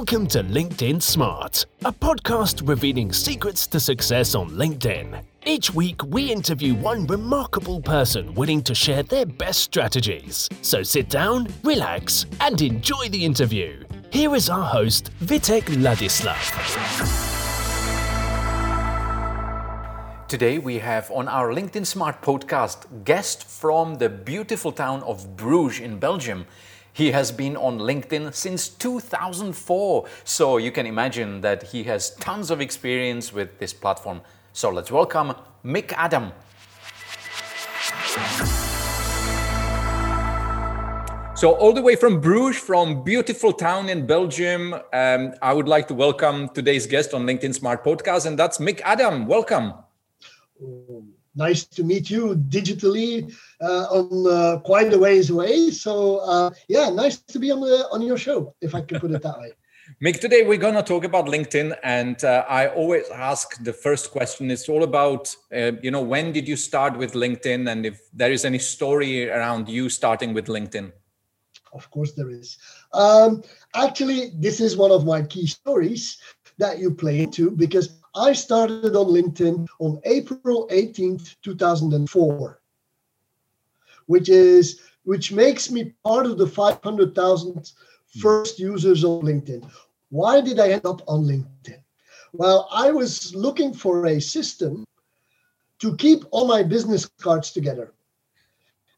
Welcome to LinkedIn Smart, a podcast revealing secrets to success on LinkedIn. Each week, we interview one remarkable person willing to share their best strategies. So sit down, relax, and enjoy the interview. Here is our host, Vitek Ladislav. Today we have on our LinkedIn Smart podcast guest from the beautiful town of Bruges in Belgium. He has been on LinkedIn since 2004, so you can imagine that he has tons of experience with this platform. So let's welcome Mic Adam. So, all the way from Bruges, from beautiful town in Belgium, um, I would like to welcome today's guest on LinkedIn Smart Podcast, and that's Mic Adam. Welcome. Nice to meet you digitally uh, on uh, quite a ways away. So uh, yeah, nice to be on the on your show, if I can put it that way. Mic, today we're going to talk about LinkedIn, and uh, I always ask the first question. It's all about, uh, you know, when did you start with LinkedIn, and if there is any story around you starting with LinkedIn. Of course, there is. Um, actually, this is one of my key stories that you play into because I started on LinkedIn on April 18th, 2004, which is which makes me part of the 500,000 first users on LinkedIn. Why did I end up on LinkedIn? Well, I was looking for a system to keep all my business cards together.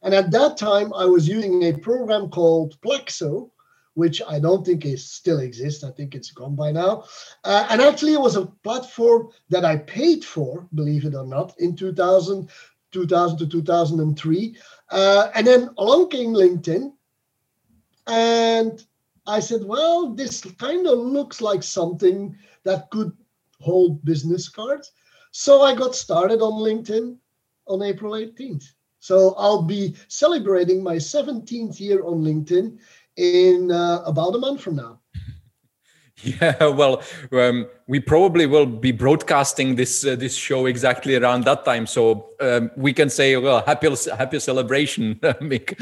And at that time, I was using a program called Plaxo, which I don't think is still exists. I think it's gone by now. Uh, and actually, it was a platform that I paid for, believe it or not, in 2000, 2000 to 2003. Uh, and then along came LinkedIn. And I said, well, this kind of looks like something that could hold business cards. So I got started on LinkedIn on April 18th. So I'll be celebrating my 17th year on LinkedIn in uh, about a month from now. Yeah, well, um, we probably will be broadcasting this uh, this show exactly around that time, so um, we can say, well, happy happy celebration, Mic.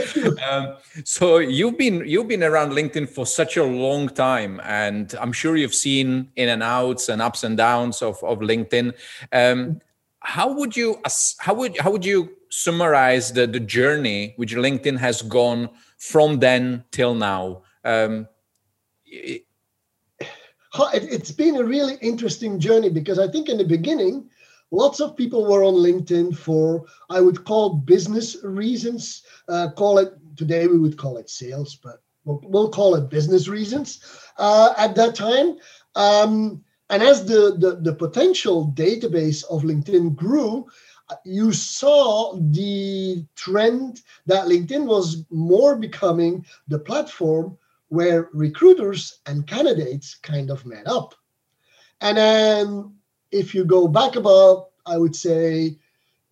um, so you've been you've been around LinkedIn for such a long time, and I'm sure you've seen in and outs and ups and downs of of LinkedIn. Um, how would you how would how would you summarize the the journey which LinkedIn has gone? from then till now? Um, it, it's been a really interesting journey because I think in the beginning, lots of people were on LinkedIn for, I would call business reasons. Uh, call it, today we would call it sales, but we'll, we'll call it business reasons uh, at that time. Um, and as the, the, the potential database of LinkedIn grew, you saw the trend that LinkedIn was more becoming the platform where recruiters and candidates kind of met up. And then if you go back about, I would say,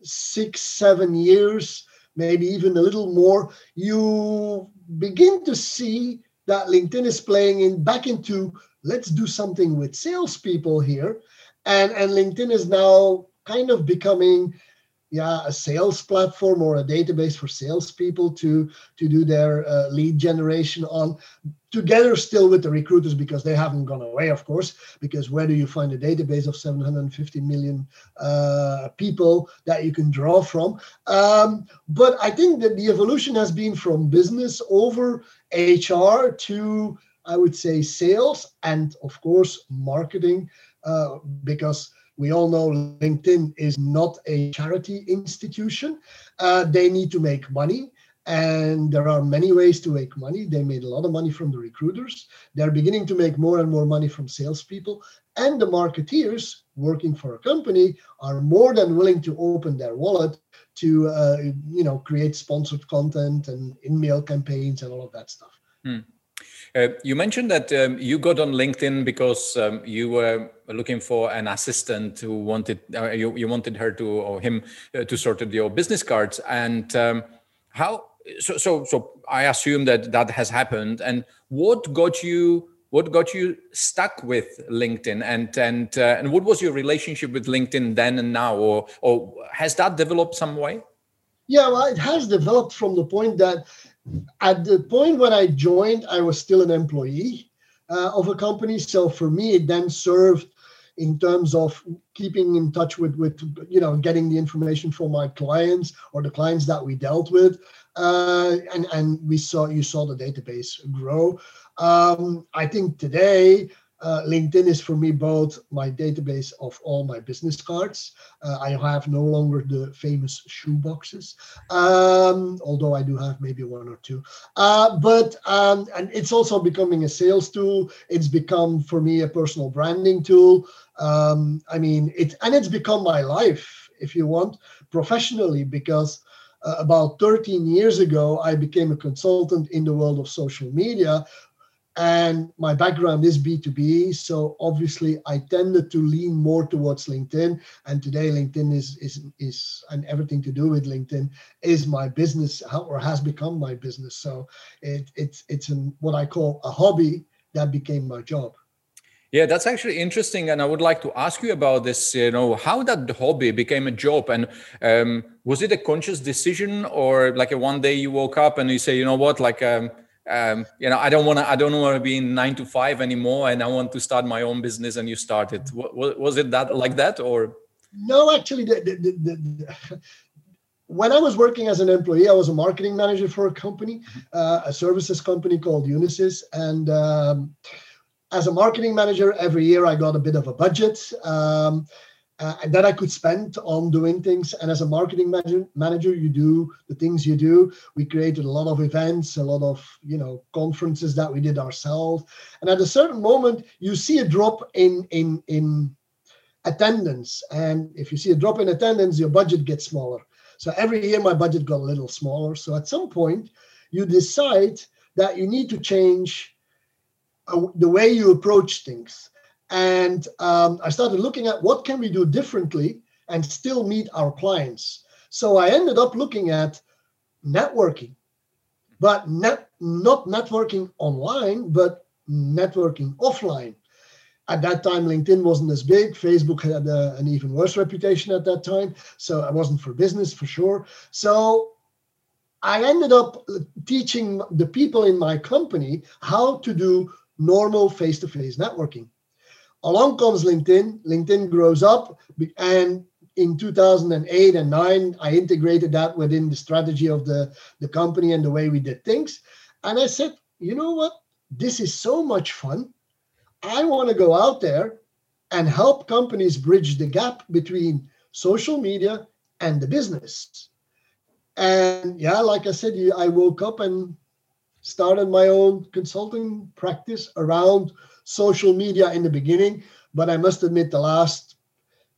six, seven years, maybe even a little more, you begin to see that LinkedIn is playing in back into let's do something with salespeople here. And, and LinkedIn is now kind of becoming yeah a sales platform or a database for salespeople to to do their uh, lead generation on together still with the recruiters because they haven't gone away of course because where do you find a database of 750 million uh, people that you can draw from? Um, but i think that the evolution has been from business over hr to i would say sales and of course marketing uh, because we all know LinkedIn is not a charity institution. Uh, they need to make money. And there are many ways to make money. They made a lot of money from the recruiters. They're beginning to make more and more money from salespeople. And the marketeers working for a company are more than willing to open their wallet to, uh, you know, create sponsored content and in-mail campaigns and all of that stuff. Hmm. Uh, you mentioned that um, you got on LinkedIn because um, you were looking for an assistant who wanted uh, you, you wanted her to or him uh, to sort of your business cards. And um, how? So, so, so I assume that that has happened. And what got you? What got you stuck with LinkedIn? And and uh, and what was your relationship with LinkedIn then and now, or or has that developed some way? Yeah, well, it has developed from the point that at the point when I joined, I was still an employee. uh, of a company. So for me, it then served in terms of keeping in touch with with you know getting the information from my clients or the clients that we dealt with uh, and and we saw you saw the database grow um, i think today uh, LinkedIn is for me both my database of all my business cards. Uh, I have no longer the famous shoe boxes, um, although I do have maybe one or two. Uh, but um, and it's also becoming a sales tool. It's become for me a personal branding tool. Um, I mean, it and it's become my life, if you want, professionally because. Uh, about 13 years ago, I became a consultant in the world of social media, and my background is b2b so obviously i tended to lean more towards linkedin. And today linkedin is is is and everything to do with linkedin is my business or has become my business. So it, it's it's an, what i call a hobby that became my job. Yeah, that's actually interesting, and I would like to ask you about this. You know, how that hobby became a job, and um, was it a conscious decision, or like a one day you woke up and you say, you know what, like um, um, you know, I don't want to, I don't want to be in nine to five anymore, and I want to start my own business. And you started. Was it that like that, or? No, actually, the, the, the, when I was working as an employee, I was a marketing manager for a company, uh, a services company called Unisys, and um, as a marketing manager, every year I got a bit of a budget. Um, uh, and that I could spend on doing things. And as a marketing manager, manager, you do the things you do. We created a lot of events, a lot of you know conferences that we did ourselves. And at a certain moment, you see a drop in in in attendance. And if you see a drop in attendance, your budget gets smaller. So every year, my budget got a little smaller. So at some point, you decide that you need to change the way you approach things and um, I started looking at what can we do differently and still meet our clients. So I ended up looking at networking, but net, not networking online, but networking offline. At that time, LinkedIn wasn't as big. Facebook had a, an even worse reputation at that time. So I wasn't for business for sure. So I ended up teaching the people in my company how to do normal face to face networking. Along comes LinkedIn. LinkedIn grows up, and in 2008 and 9, I integrated that within the strategy of the, the company and the way we did things. And I said, you know what? This is so much fun. I want to go out there and help companies bridge the gap between social media and the business. And yeah, like I said, I woke up and started my own consulting practice around social media in the beginning, but I must admit the last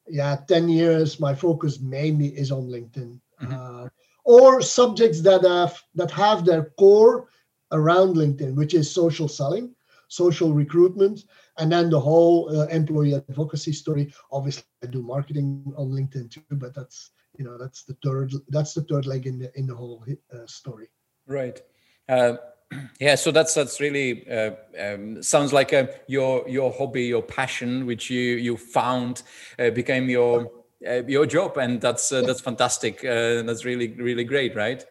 yeah 10 years my focus mainly is on LinkedIn. Mm-hmm. Uh, or subjects that have that have their core around LinkedIn, which is social selling, social recruitment, and then the whole uh, employee advocacy story. Obviously, I do marketing on LinkedIn too, but that's you know that's the third that's the third leg in the in the whole uh, story. Right. Uh, yeah so that's that's really uh, um, sounds like a, uh, your your hobby your passion which you you found uh, became your uh, your job and that's uh, that's fantastic. Uh, that's really really great right?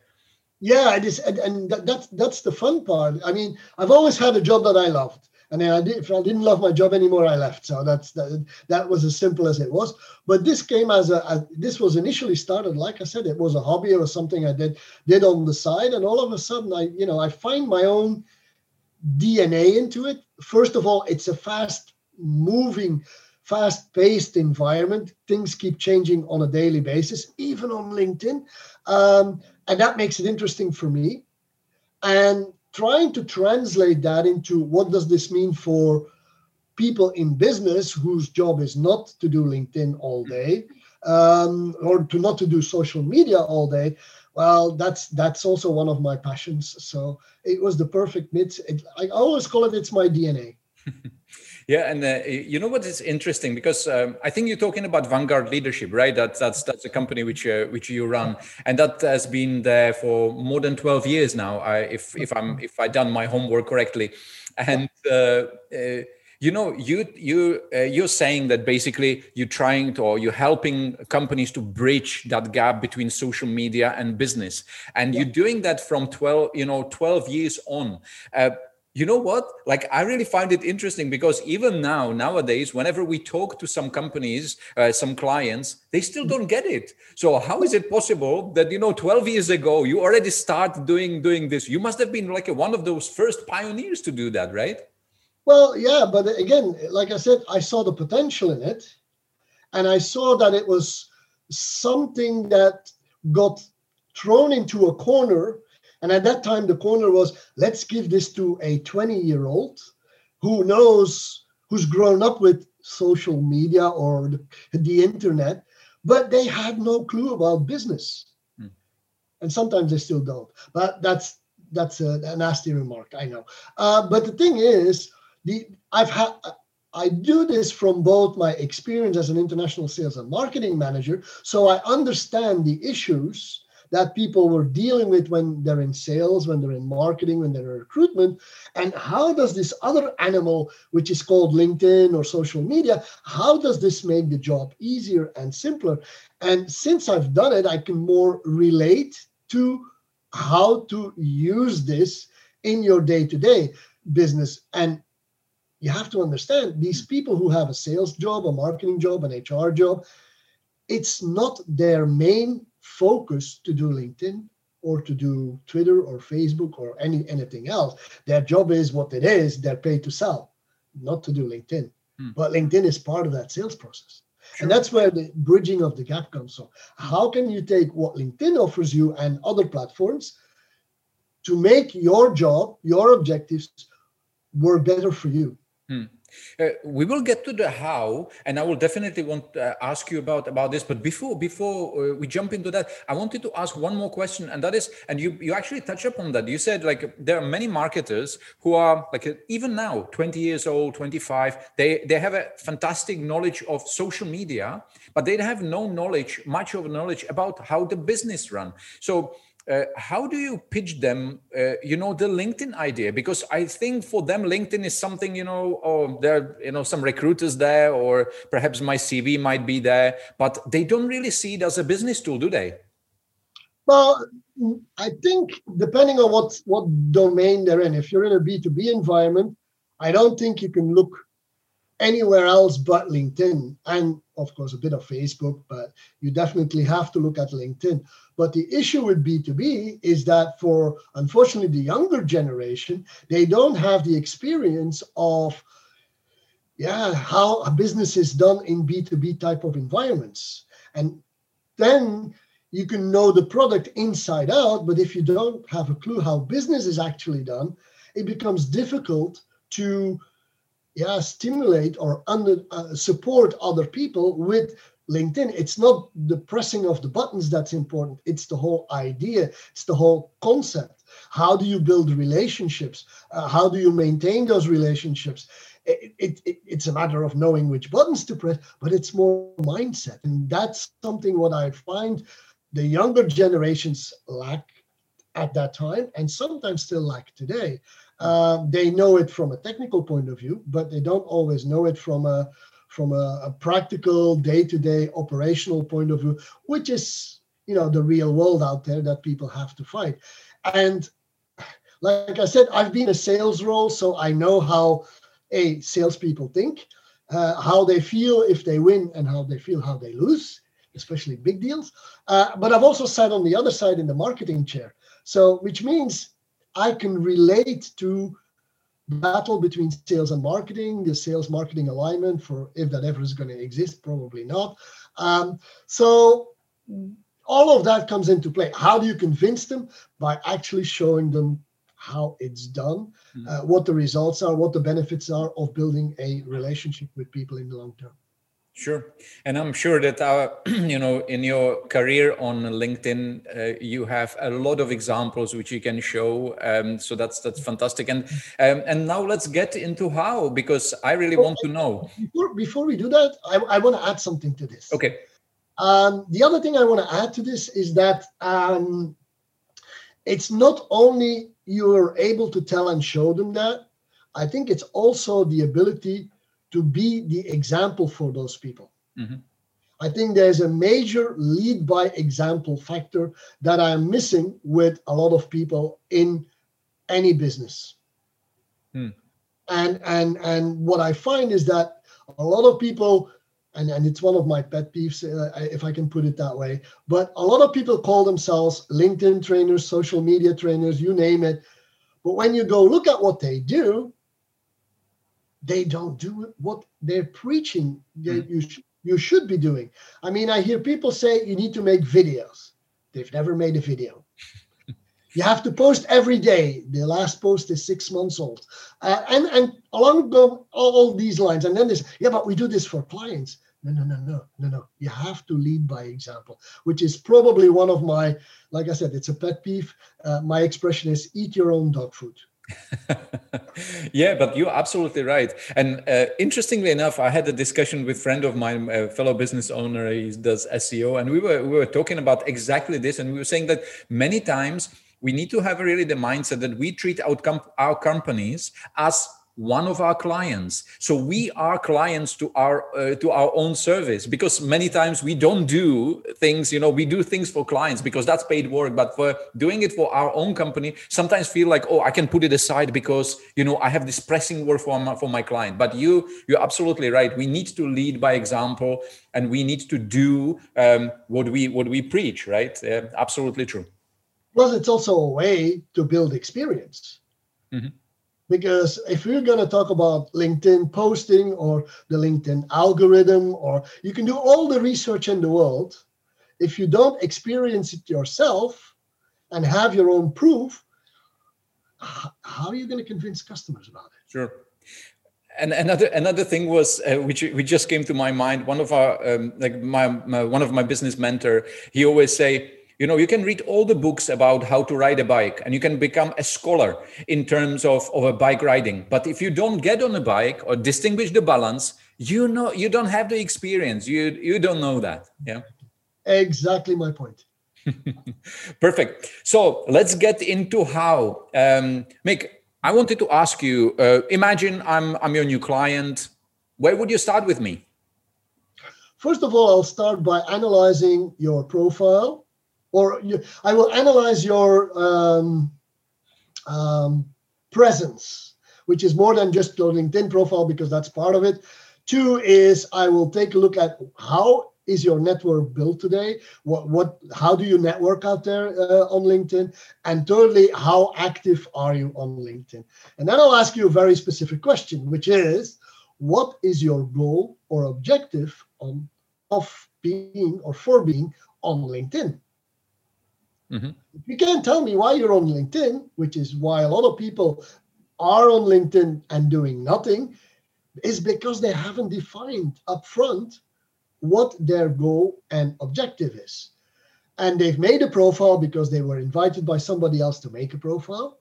Yeah it is and, and that, that's that's the fun part. I mean i've always had a job that i loved and then I did, if I didn't love my job anymore, I left. So that's that, that was as simple as it was. But this came as a, a, this was initially started, like I said, it was a hobby or something I did did on the side, and all of a sudden, I you know I find my own DNA into it. First of all, it's a fast moving, fast paced environment. Things keep changing on a daily basis, even on LinkedIn, um, and that makes it interesting for me. And trying to translate that into what does this mean for people in business whose job is not to do LinkedIn all day um, or to not to do social media all day. Well, that's that's also one of my passions. So it was the perfect mix. It, I always call it it's my DNA. Yeah, and uh, you know what is interesting because um, I think you're talking about Vanguard Leadership, right? That, that's that's a company which uh, which you run, and that has been there for more than twelve years now. I, if if I'm if I done my homework correctly, and uh, uh you know you you uh, you're saying that basically you're trying to or you're helping companies to bridge that gap between social media and business, and yeah. you're doing that from twelve you know twelve years on. Uh, you know what? Like i really find it interesting because even now nowadays whenever we talk to some companies uh, some clients they still don't get it. So how is it possible that you know 12 years ago you already start doing doing this? You must have been like a, one of those first pioneers to do that right? Well yeah but again like i said i saw the potential in it and i saw that it was something that got thrown into a corner and at that time, the corner was let's give this to a 20 year old who knows, who's grown up with social media or the, internet, but they had no clue about business. Hmm. And sometimes they still don't. But that's that's a, a nasty remark, I know. Uh, but the thing is, the I've had I do this from both my experience as an international sales and marketing manager, so I understand the issues that people were dealing with when they're in sales, when they're in marketing, when they're in recruitment. And how does this other animal, which is called LinkedIn or social media, how does this make the job easier and simpler? And since I've done it, I can more relate to how to use this in your day to day business. And you have to understand these people who have a sales job, a marketing job, an HR job, it's not their main focus to do LinkedIn or to do Twitter or Facebook or any anything else. Their job is what it is. They're paid to sell, not to do LinkedIn. Hmm. But LinkedIn is part of that sales process. Sure. And that's where the bridging of the gap comes from. How can you take what LinkedIn offers you and other platforms to make your job, your objectives work better for you? Hmm. Uh, we will get to the how, and I will definitely want to uh, ask you about about this. But before before uh, we jump into that, I wanted to ask one more question, and that is, and you you actually touch upon that. You said like there are many marketers who are like uh, even now 20 years old, 25. They they have a fantastic knowledge of social media, but they have no knowledge, much of knowledge about how the business run. So uh, how do you pitch them uh, you know the linkedin idea? Because i think for them linkedin is something you know oh there you know some recruiters there or perhaps my cv might be there but they don't really see it as a business tool do they? Well i think depending on what what domain they're in if you're in a b2b environment i don't think you can look anywhere else but LinkedIn. And of course, a bit of Facebook, but you definitely have to look at LinkedIn. But the issue with B2B is that for unfortunately the younger generation, they don't have the experience of yeah, how a business is done in B2B type of environments. And then you can know the product inside out, but if you don't have a clue how business is actually done, it becomes difficult to yeah stimulate or under uh, support other people with linkedin. It's not the pressing of the buttons that's important. It's the whole idea. It's the whole concept. How do you build relationships? Uh, how do you maintain those relationships? It, it, it, it's a matter of knowing which buttons to press but it's more mindset. And that's something what i find the younger generations lack at that time and sometimes still lack today um, they know it from a technical point of view, but they don't always know it from a from a, a practical day-to-day operational point of view, which is you know the real world out there that people have to fight. And like I said, I've been a sales role, so I know how a salespeople think, uh, how they feel if they win, and how they feel how they lose, especially big deals. Uh, but I've also sat on the other side in the marketing chair, so which means I can relate to battle between sales and marketing, the sales marketing alignment for if that ever is going to exist, probably not. Um, so all of that comes into play. How do you convince them? By actually showing them how it's done, mm-hmm. uh, what the results are, what the benefits are of building a relationship with people in the long term. Sure, and I'm sure that our, you know, in your career on LinkedIn, uh, you have a lot of examples which you can show. Um, so that's that's fantastic. And um, and now let's get into how because I really want to know. Before before we do that, I, I want to add something to this. Okay. Um, the other thing I want to add to this is that um, it's not only you're able to tell and show them that. I think it's also the ability to be the example for those people. Mm-hmm. I think there's a major lead by example factor that I'm missing with a lot of people in any business. Hmm. And and and what I find is that a lot of people and, and it's one of my pet peeves, uh, if I can put it that way. But a lot of people call themselves LinkedIn trainers, social media trainers, you name it. But when you go look at what they do, they don't do what they're preaching that mm. you, sh- you should be doing. I mean, I hear people say you need to make videos. They've never made a video. you have to post every day. The last post is six months old. Uh, and, and along all, all these lines. And then this, yeah, but we do this for clients. No, no, no, no, no, no. You have to lead by example, which is probably one of my, like I said, it's a pet peeve. Uh, my expression is eat your own dog food. yeah, but you're absolutely right. And uh, interestingly enough, I had a discussion with a friend of mine, a fellow business owner. He does SEO, and we were we were talking about exactly this. And we were saying that many times we need to have really the mindset that we treat our, our companies as one of our clients. So we are clients to our uh, to our own service because many times we don't do things you know we do things for clients because that's paid work. But for doing it for our own company sometimes feel like oh i can put it aside because you know i have this pressing work for my, for my client. But you you're absolutely right. We need to lead by example and we need to do um, what we what we preach right? Uh, absolutely true. Plus it's also a way to build experience. Mm-hmm because if we're going to talk about LinkedIn posting or the LinkedIn algorithm, or you can do all the research in the world, if you don't experience it yourself and have your own proof, how are you going to convince customers about it? Sure. And another another thing was uh, which which just came to my mind. One of our um, like my, my one of my business mentor, he always say you know you can read all the books about how to ride a bike and you can become a scholar in terms of, of a bike riding. But if you don't get on a bike or distinguish the balance you know you don't have the experience. You you don't know that. Yeah. Exactly my point. Perfect. So let's get into how um mic i wanted to ask you uh, imagine i'm i'm your new client. Where would you start with me? First of all i'll start by analyzing your profile or you, I will analyze your um, um, presence, which is more than just your LinkedIn profile because that's part of it. Two is I will take a look at how is your network built today? What what how do you network out there uh, on LinkedIn? And thirdly, how active are you on LinkedIn? And then I'll ask you a very specific question, which is what is your goal or objective on of being or for being on LinkedIn? Mm-hmm. You can't tell me why you're on LinkedIn, which is why a lot of people are on LinkedIn and doing nothing, is because they haven't defined upfront what their goal and objective is. And they've made a profile because they were invited by somebody else to make a profile,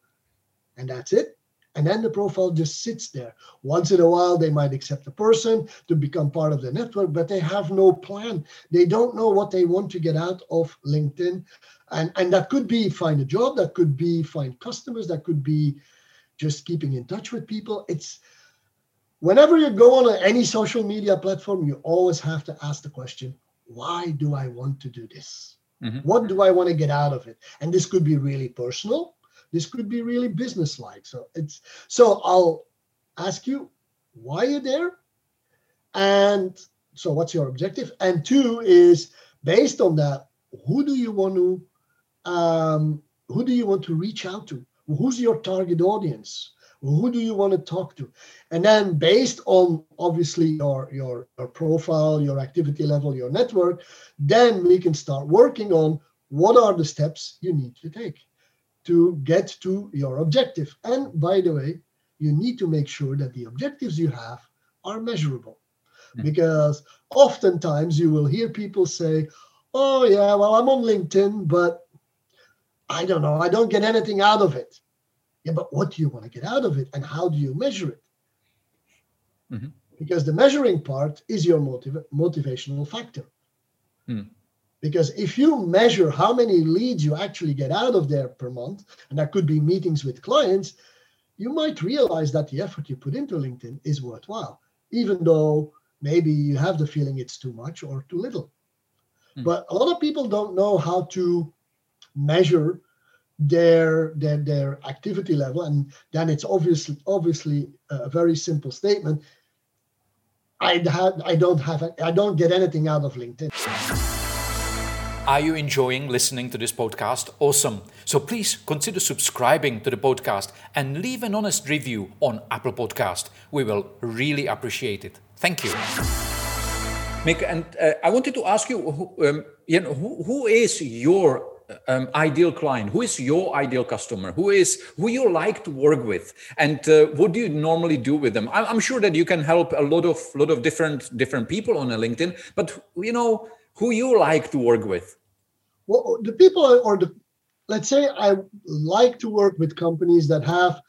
and that's it. And then the profile just sits there. Once in a while, they might accept a person to become part of the network, but they have no plan. They don't know what they want to get out of LinkedIn. And, and that could be find a job, that could be find customers, that could be just keeping in touch with people. It's whenever you go on any social media platform, you always have to ask the question, why do I want to do this? Mm-hmm. What do I want to get out of it? And this could be really personal this could be really business-like. So it's so I'll ask you why you're there, and so what's your objective? And two is based on that, who do you want to um, who do you want to reach out to? Who's your target audience? Who do you want to talk to? And then based on obviously your, your, your profile, your activity level, your network, then we can start working on what are the steps you need to take to get to your objective. And by the way, you need to make sure that the objectives you have are measurable. Mm-hmm. Because oftentimes you will hear people say, Oh, yeah, well, I'm on LinkedIn, but I don't know, I don't get anything out of it. Yeah, but what do you want to get out of it and how do you measure it? Mm-hmm. Because the measuring part is your motiv- motivational factor. Mm. Because if you measure how many leads you actually get out of there per month, and that could be meetings with clients, you might realize that the effort you put into LinkedIn is worthwhile, even though maybe you have the feeling it's too much or too little. Hmm. But a lot of people don't know how to measure their their their activity level and then it's obviously obviously a very simple statement i had i don't have i don't get anything out of linkedin are you enjoying listening to this podcast awesome so please consider subscribing to the podcast and leave an honest review on apple podcast we will really appreciate it thank you Mic, and uh, I wanted to ask you, um, you know, who, who is your um, ideal client? Who is your ideal customer? Who is who you like to work with, and uh, what do you normally do with them? I'm sure that you can help a lot of lot of different different people on a LinkedIn, but you know who you like to work with. Well, the people or the let's say I like to work with companies that have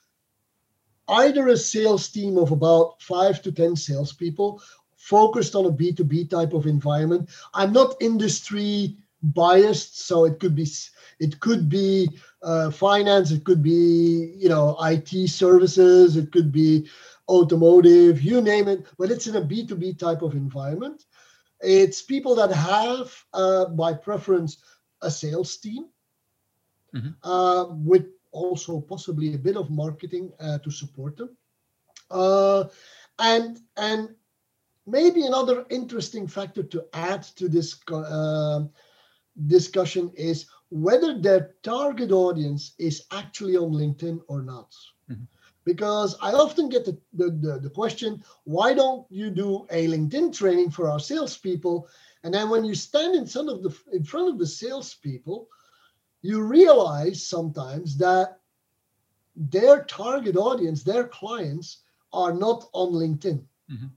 either a sales team of about five to ten salespeople focused on a B2B type of environment. I'm not industry biased so it could be it could be uh, finance it could be you know it services it could be automotive you name it but it's in a b2b type of environment it's people that have uh, by preference a sales team mm-hmm. uh, with also possibly a bit of marketing uh, to support them uh, and and maybe another interesting factor to add to this uh, discussion is whether their target audience is actually on LinkedIn or not. Mm-hmm. Because I often get the, the, the, the, question, why don't you do a LinkedIn training for our salespeople? And then when you stand in front of the in front of the salespeople, you realize sometimes that their target audience, their clients, are not on LinkedIn, mm-hmm.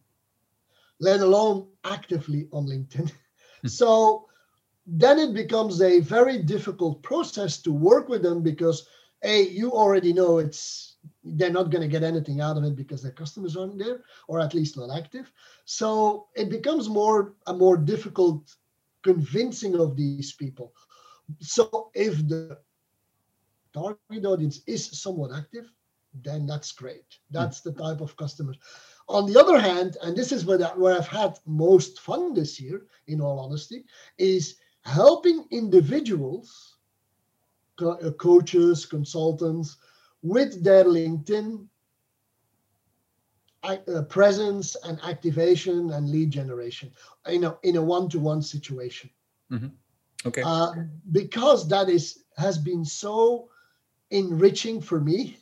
let alone actively on LinkedIn. so then it becomes a very difficult process to work with them because a you already know it's they're not going to get anything out of it because their customers aren't there or at least not active. So it becomes more a more difficult convincing of these people. So if the target audience is somewhat active then that's great. That's the type of customers. On the other hand and this is where, that, where i've had most fun this year in all honesty is helping individuals, co- uh, coaches, consultants, with their LinkedIn uh, presence and activation and lead generation in a, in a one-to-one situation. Mm-hmm. Okay. Uh, because that is has been so enriching for me,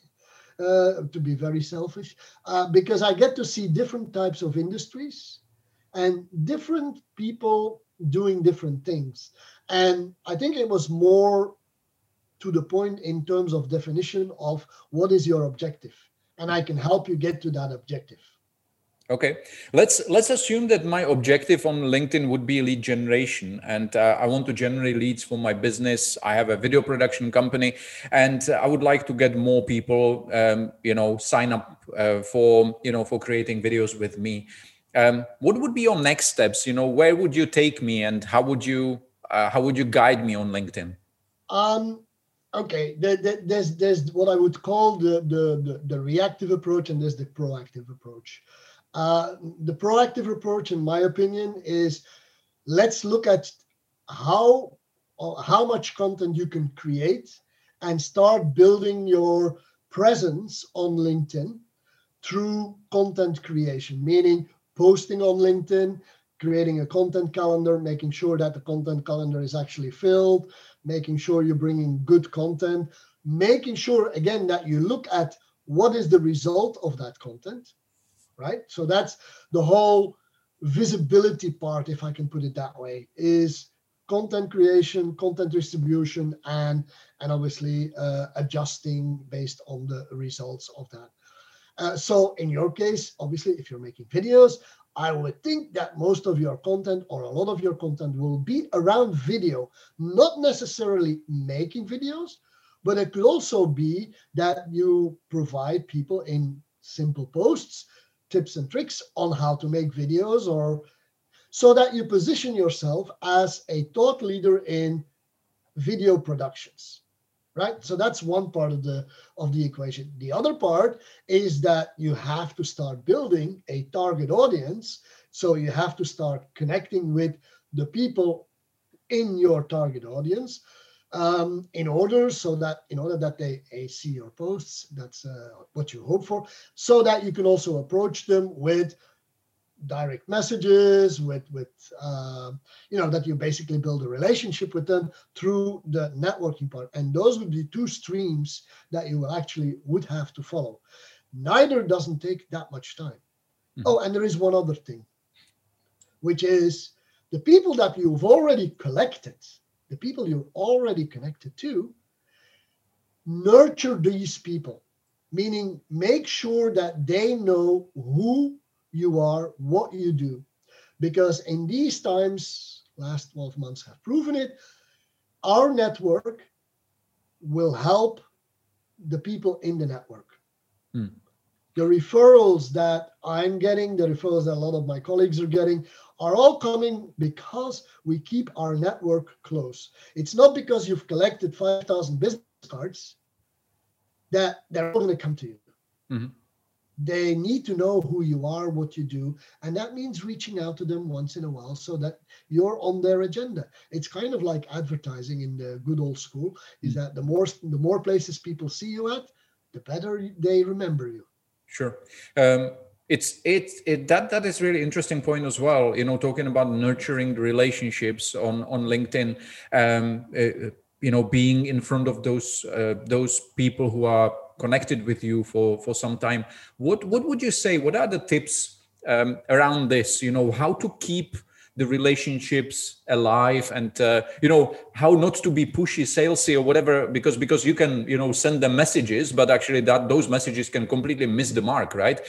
uh, to be very selfish, uh, because I get to see different types of industries and different people doing different things. And I think it was more to the point in terms of definition of what is your objective. And I can help you get to that objective. Okay, let's let's assume that my objective on LinkedIn would be lead generation, and uh, I want to generate leads for my business. I have a video production company, and I would like to get more people, um, you know, sign up uh, for you know for creating videos with me. Um, what would be your next steps? You know where would you take me? And how would you uh, how would you guide me on linkedin? Um okay there, there, there's there's what i would call the, the, the the reactive approach and there's the proactive approach. Uh, the proactive approach in my opinion is let's look at how how much content you can create and start building your presence on linkedin through content creation meaning posting on LinkedIn, creating a content calendar, making sure that the content calendar is actually filled, making sure you're bringing good content, making sure, again, that you look at what is the result of that content, right? So that's the whole visibility part, if I can put it that way, is content creation, content distribution, and and obviously uh, adjusting based on the results of that. Uh, so in your case, obviously, if you're making videos, I would think that most of your content or a lot of your content will be around video, not necessarily making videos, but it could also be that you provide people in simple posts, tips and tricks on how to make videos or so that you position yourself as a thought leader in video productions right? So that's one part of the of the equation. The other part is that you have to start building a target audience. So you have to start connecting with the people in your target audience um, in order so that in order that they, see your posts. That's uh, what you hope for. So that you can also approach them with direct messages with with uh, you know that you basically build a relationship with them through the networking part. And those would be two streams that you will actually would have to follow. Neither doesn't take that much time. Mm-hmm. oh and there is one other thing which is the people that you've already collected the people you're already connected to nurture these people. Meaning make sure that they know who you are, what you do. Because in these times, last 12 months have proven it, our network will help the people in the network. Hmm. The referrals that I'm getting, the referrals that a lot of my colleagues are getting, are all coming because we keep our network close. It's not because you've collected 5,000 business cards that they're all going to come to you. Mm-hmm they need to know who you are, what you do, and that means reaching out to them once in a while so that you're on their agenda. It's kind of like advertising in the good old school. Is that the more the more places people see you at, the better they remember you. Sure. Um, it's it's it that that is really interesting point as well. You know, talking about nurturing the relationships on on LinkedIn. Um, uh, you know, being in front of those uh, those people who are connected with you for for some time. What what would you say what are the tips um, around this? You know how to keep the relationships alive and uh, you know how not to be pushy salesy or whatever because because you can you know send them messages but actually that those messages can completely miss the mark right?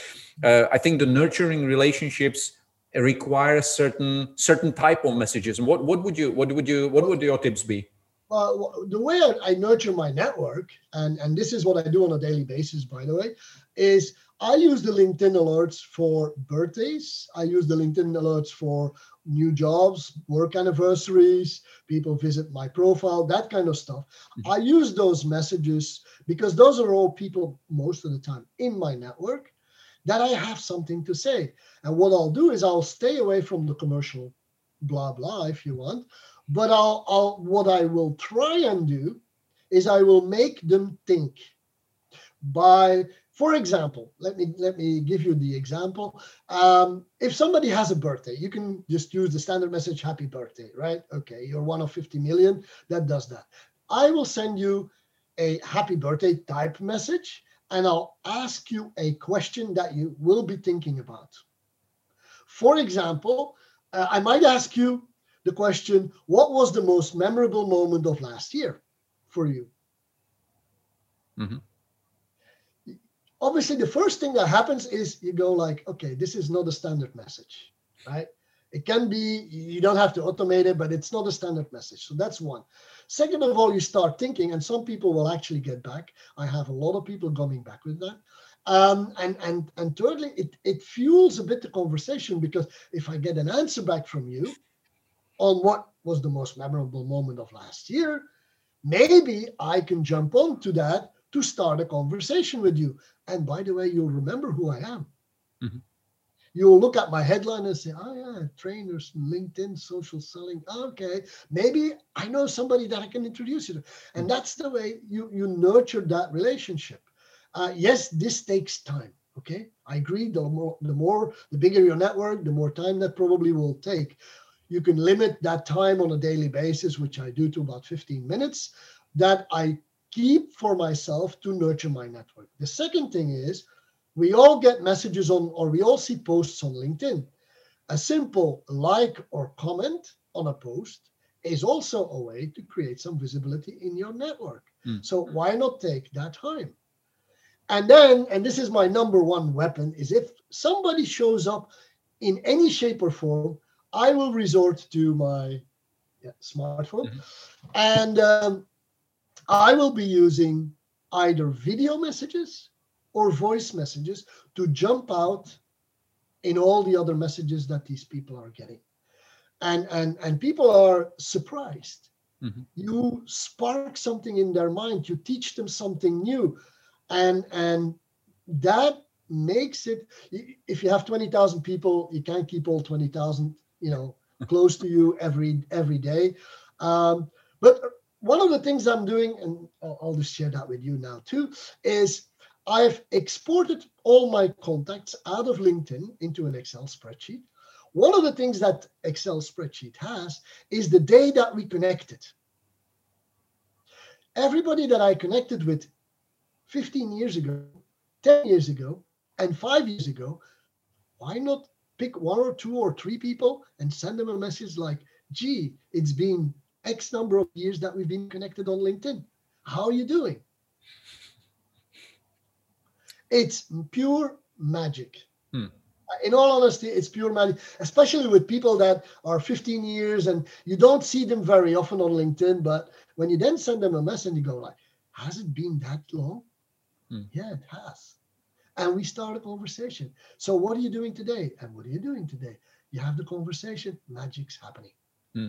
Uh, i think the nurturing relationships require certain certain type of messages. And what what would you what would you what would your tips be well, the way I, I, nurture my network, and, and this is what I do on a daily basis, by the way, is I use the LinkedIn alerts for birthdays. I use the LinkedIn alerts for new jobs, work anniversaries, people visit my profile, that kind of stuff. Mm-hmm. I use those messages because those are all people most of the time in my network that I have something to say. And what I'll do is I'll stay away from the commercial blah blah if you want but I'll, I'll what I will try and do is I will make them think by for example let me let me give you the example. Um, if somebody has a birthday you can just use the standard message happy birthday right? Okay you're one of 50 million that does that. I will send you a happy birthday type message and i'll ask you a question that you will be thinking about. For example uh, i might ask you the question what was the most memorable moment of last year for you? Mm-hmm. Obviously, the first thing that happens is you go like, okay, this is not a standard message, right? It can be, you don't have to automate it, but it's not a standard message. So that's one. Second of all, you start thinking, and some people will actually get back. I have a lot of people coming back with that. Um, and and and thirdly, it, it fuels a bit the conversation because if I get an answer back from you, on what was the most memorable moment of last year, maybe I can jump onto that to start a conversation with you. And by the way, you'll remember who I am. Mm-hmm. You'll look at my headline and say, oh, yeah, trainers, LinkedIn, social selling. Okay, maybe I know somebody that I can introduce you to. And that's the way you, you nurture that relationship. Uh, yes, this takes time. Okay, I agree. The more, the more, the bigger your network, the more time that probably will take you can limit that time on a daily basis, which I do to about 15 minutes, that I keep for myself to nurture my network. The second thing is we all get messages on, or we all see posts on LinkedIn. A simple like or comment on a post is also a way to create some visibility in your network. Mm. So why not take that time? And then, and this is my number one weapon, is if somebody shows up in any shape or form I will resort to my yeah, smartphone mm-hmm. and um, I will be using either video messages or voice messages to jump out in all the other messages that these people are getting. And, and, and people are surprised. Mm-hmm. You spark something in their mind, you teach them something new. And, and that makes it if you have 20,000 people, you can't keep all 20,000 you know close to you every every day um, but one of the things I'm doing, and I'll just share that with you now too, is I've exported all my contacts out of LinkedIn into an Excel spreadsheet. One of the things that Excel spreadsheet has is the day that we connected. Everybody that I connected with 15 years ago, 10 years ago, and five years ago, why not pick one or two or three people and send them a message like, gee, it's been X number of years that we've been connected on LinkedIn. How are you doing? It's pure magic. Hmm. In all honesty, it's pure magic, especially with people that are 15 years and you don't see them very often on LinkedIn. But when you then send them a message, you go like, "Has it been that long?" Hmm. Yeah, it has. And we start a conversation. So, what are you doing today? And what are you doing today? You have the conversation. Magic's happening. Hmm.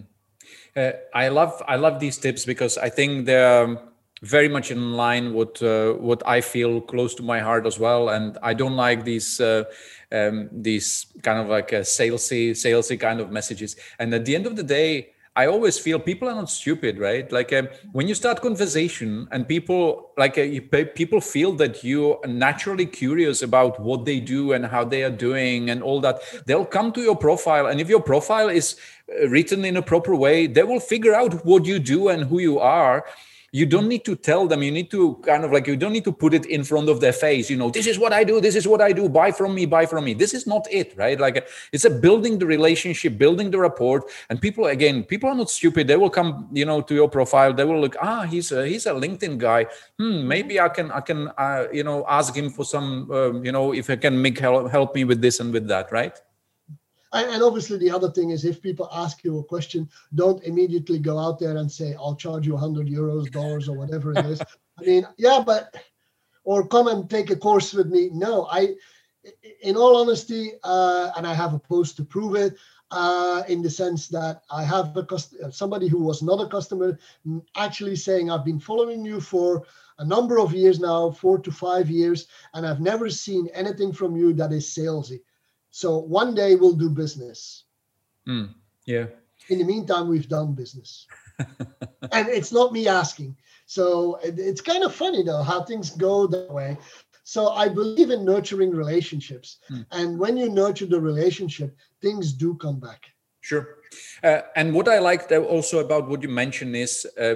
Uh, I love I love these tips because I think they're very much in line with uh, what I feel close to my heart as well. And I don't like these uh, um, these kind of like a salesy salesy kind of messages. And at the end of the day, I always feel people are not stupid, right? Like um, when you start conversation and people like uh, you, people feel that you are naturally curious about what they do and how they are doing and all that, they'll come to your profile. And if your profile is uh, written in a proper way, they will figure out what you do and who you are you don't need to tell them. You need to kind of like you don't need to put it in front of their face you know this is what i do this is what i do buy from me buy from me. This is not it right? Like it's a building the relationship building the rapport and people again people are not stupid. They will come you know to your profile. They will look ah he's a he's a linkedin guy. Hmm maybe i can i can uh, you know ask him for some um, you know if i can make help, help me with this and with that right and obviously, the other thing is if people ask you a question, don't immediately go out there and say, I'll charge you 100 euros, dollars, or whatever it is. I mean, yeah, but, or come and take a course with me. No, I, in all honesty, uh, and I have a post to prove it, uh, in the sense that I have a cust- somebody who was not a customer actually saying, I've been following you for a number of years now, four to five years, and I've never seen anything from you that is salesy. So one day we'll do business. Mm, yeah. In the meantime, we've done business. and it's not me asking. So it, it's kind of funny though how things go that way. So I believe in nurturing relationships. Mm. And when you nurture the relationship, things do come back. Sure. Uh, and what I liked also about what you mentioned is uh,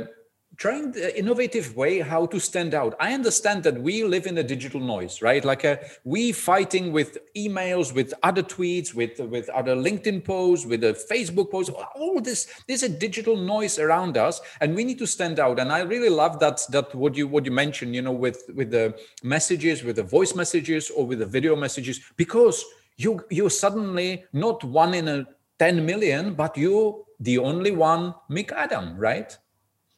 trying the innovative way how to stand out. I understand that we live in a digital noise right? Like a, uh, we fighting with emails with other tweets with with other linkedin posts with a facebook post all this there's a digital noise around us and we need to stand out. And i really love that that what you what you mentioned you know with with the messages with the voice messages or with the video messages because you you're suddenly not one in a 10 million but you the only one Mic Adam right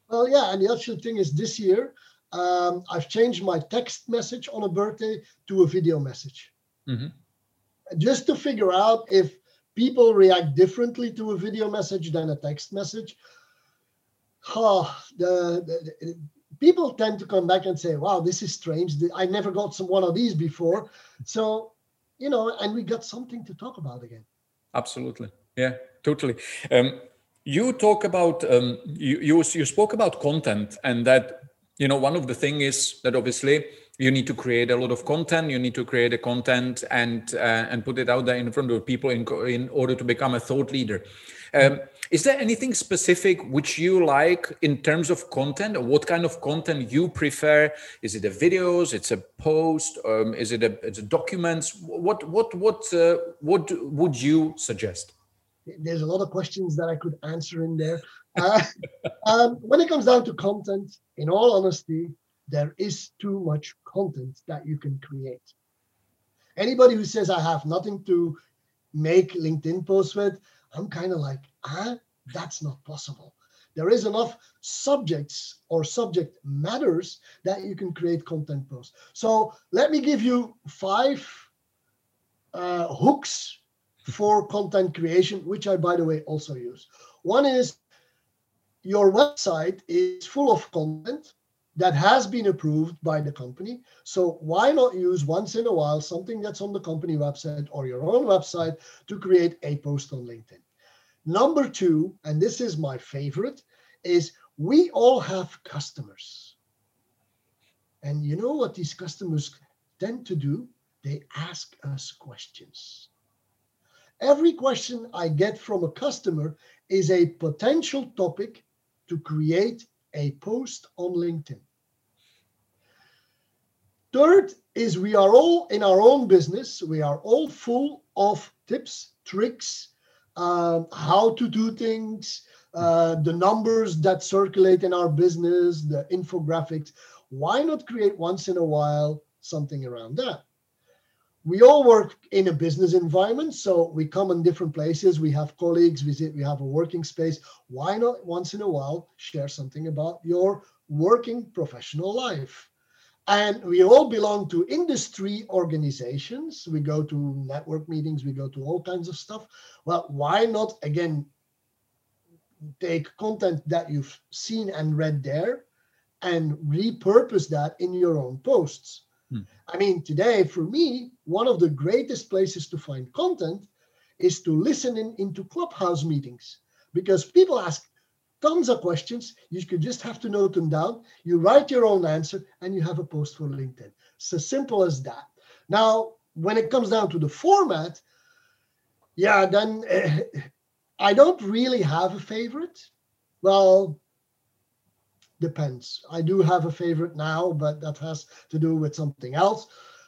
well, yeah, and the actual thing is this year, um, I've changed my text message on a birthday to a video message. Mm-hmm. Just to figure out if people react differently to a video message than a text message. Oh, the, the, the, people tend to come back and say, wow, this is strange. I never got some one of these before. So, you know, and we got something to talk about again. Absolutely. Yeah, totally. Um, you talk about um, you, you you spoke about content and that you know one of the thing is that obviously you need to create a lot of content you need to create a content and uh, and put it out there in front of people in in order to become a thought leader. Um, is there anything specific which you like in terms of content? Or what kind of content you prefer? Is it a videos? It's a post? Um, is it a it's a documents? What what what uh, what would you suggest there's a lot of questions that I could answer in there. Uh, um, when it comes down to content, in all honesty, there is too much content that you can create. Anybody who says I have nothing to make LinkedIn posts with, I'm kind of like, ah, that's not possible. There is enough subjects or subject matters that you can create content posts. So let me give you five uh, hooks for content creation, which I, by the way, also use. One is your website is full of content that has been approved by the company. So why not use once in a while something that's on the company website or your own website to create a post on LinkedIn? Number two, and this is my favorite, is we all have customers. And you know what these customers tend to do? They ask us questions. Every question I get from a customer is a potential topic to create a post on LinkedIn. Third is we are all in our own business. We are all full of tips, tricks, uh, how to do things, uh, the numbers that circulate in our business, the infographics. Why not create once in a while something around that? We all work in a business environment, so we come in different places. We have colleagues, visit, we have a working space. Why not once in a while share something about your working professional life? And we all belong to industry organizations. We go to network meetings, we go to all kinds of stuff. Well, why not, again, take content that you've seen and read there and repurpose that in your own posts? Hmm. I mean, today, for me, one of the greatest places to find content is to listen in, into clubhouse meetings because people ask tons of questions. You could just have to note them down. You write your own answer and you have a post for LinkedIn. It's as simple as that. Now, when it comes down to the format, yeah, then uh, I don't really have a favorite. Well, depends. I do have a favorite now, but that has to do with something else.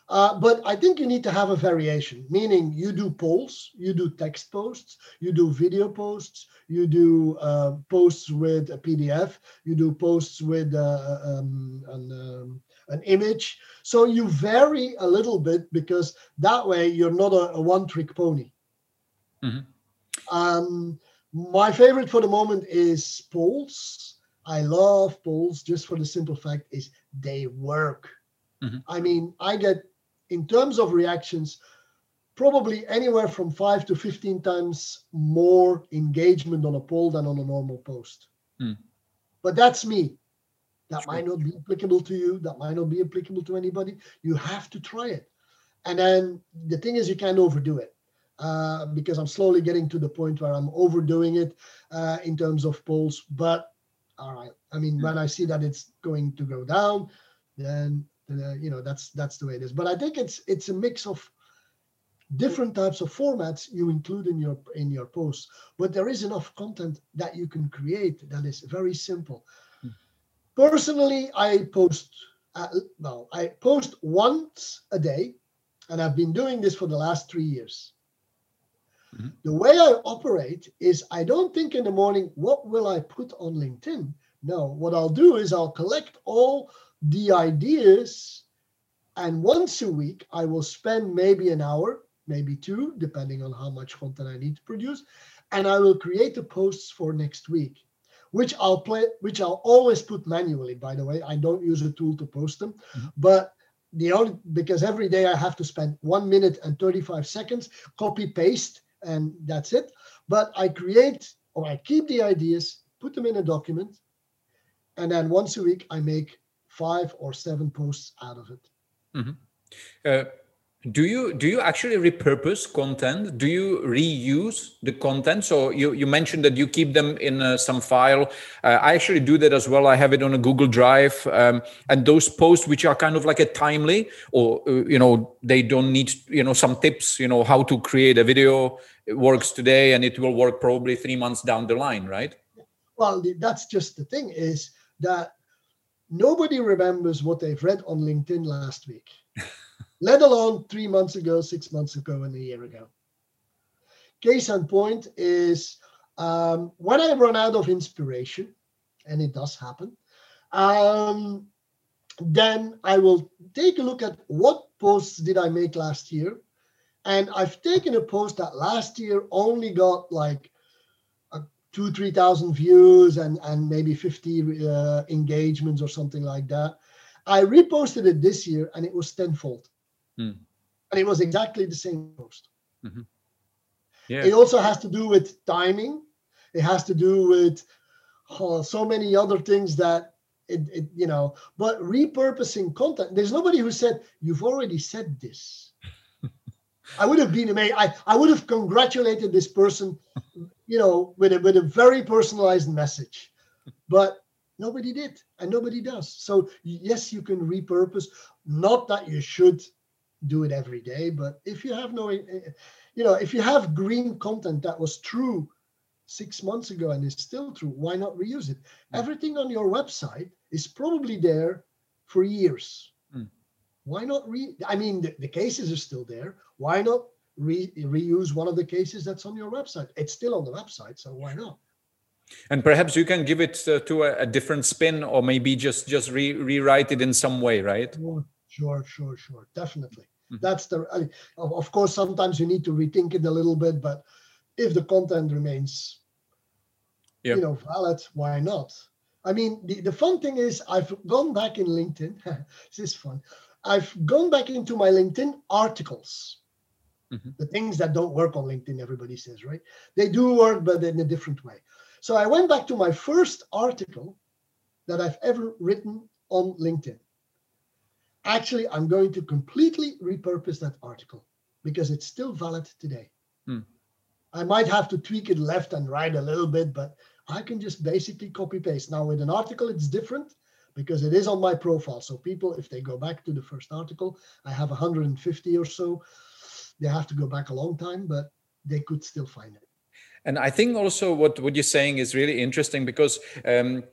Uh, but I think you need to have a variation, meaning you do polls, you do text posts, you do video posts, you do uh, posts with a PDF, you do posts with uh, um, an, um, an image. So you vary a little bit because that way you're not a, a one trick pony. Mm-hmm. Um, my favorite for the moment is polls. I love polls just for the simple fact is they work. Mm-hmm. I mean, I get in terms of reactions, probably anywhere from five to 15 times more engagement on a poll than on a normal post. Mm. But that's me. That might not be applicable to you. That might not be applicable to anybody. You have to try it. And then the thing is, you can't overdo it. Uh, because I'm slowly getting to the point where I'm overdoing it uh, in terms of polls. But all right, I mean, when I see that it's going to go down, then uh, you know that's that's the way it is. But I think it's it's a mix of different types of formats you include in your in your posts. But there is enough content that you can create that is very simple. Hmm. Personally, I post uh, well, I post once a day, and I've been doing this for the last three years. Mm-hmm. The way I operate is I don't think in the morning, what will I put on LinkedIn? No, what I'll do is I'll collect all the ideas. And once a week, I will spend maybe an hour, maybe two, depending on how much content I need to produce. And I will create the posts for next week, which I'll play, which I'll always put manually, by the way. I don't use a tool to post them. Mm-hmm. But the only because every day I have to spend one minute and 35 seconds, copy paste, and that's it. But I create or I keep the ideas, put them in a document, and then once a week I make five or seven posts out of it. Mm-hmm. Uh, do you do you actually repurpose content? Do you reuse the content? So you you mentioned that you keep them in uh, some file. Uh, I actually do that as well. I have it on a Google Drive, um, and those posts which are kind of like a timely, or uh, you know, they don't need you know some tips. You know how to create a video it works today, and it will work probably three months down the line, right? Well, that's just the thing is that nobody remembers what they've read on LinkedIn last week, let alone three months ago, six months ago, and a year ago. Case in point is um, when I run out of inspiration, and it does happen, um, then I will take a look at what posts did I make last year. And I've taken a post that last year only got like two, 3,000 views and, and maybe 50 uh, engagements or something like that. I reposted it this year and it was tenfold. Mm. And it was exactly the same post. Mm-hmm. Yeah. It also has to do with timing. It has to do with oh, so many other things that it, it, you know, but repurposing content. There's nobody who said, You've already said this. I would have been amazed. I, I would have congratulated this person, you know, with a with a very personalized message. But Nobody did, and nobody does. So yes, you can repurpose. Not that you should do it every day, but if you have no, you know, if you have green content that was true six months ago and is still true, why not reuse it? Mm. Everything on your website is probably there for years. Mm. Why not re? I mean, the, the cases are still there. Why not re- reuse one of the cases that's on your website? It's still on the website, so why not? and perhaps you can give it uh, to a, a, different spin or maybe just just re- rewrite it in some way right sure sure sure, sure. definitely mm-hmm. that's the I, of course sometimes you need to rethink it a little bit but if the content remains yep. you know valid why not i mean the, the fun thing is i've gone back in linkedin this is fun i've gone back into my linkedin articles mm-hmm. the things that don't work on linkedin everybody says right they do work but in a different way so I went back to my first article that I've ever written on LinkedIn. Actually, I'm going to completely repurpose that article because it's still valid today. Hmm. I might have to tweak it left and right a little bit, but I can just basically copy paste. Now, with an article, it's different because it is on my profile. So, people, if they go back to the first article, I have 150 or so. They have to go back a long time, but they could still find it. And I think also what, what you're saying is really interesting because um,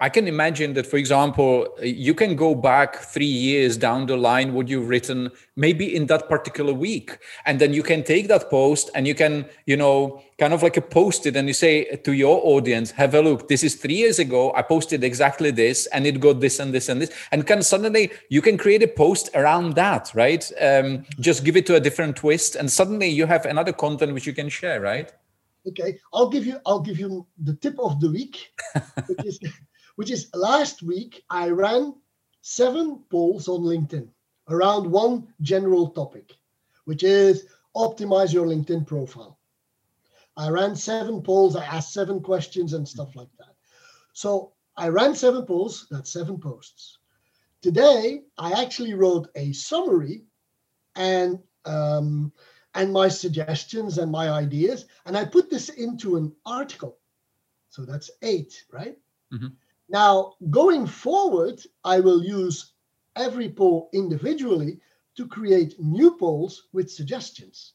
I can imagine that, for example, you can go back three years down the line what you've written, maybe in that particular week, and then you can take that post and you can, you know, kind of like a post it and you say to your audience, "Have a look. This is three years ago. I posted exactly this, and it got this and this and this." And can suddenly you can create a post around that, right? Um, just give it to a different twist, and suddenly you have another content which you can share, right? Okay, I'll give you I'll give you the tip of the week, which is which is last week I ran seven polls on LinkedIn around one general topic, which is optimize your LinkedIn profile. I ran seven polls, I asked seven questions and stuff like that. So I ran seven polls, that's seven posts. Today, I actually wrote a summary and um, and my suggestions and my ideas. And I put this into an article. So that's eight, right? Mm-hmm. Now, going forward, I will use every poll individually to create new polls with suggestions.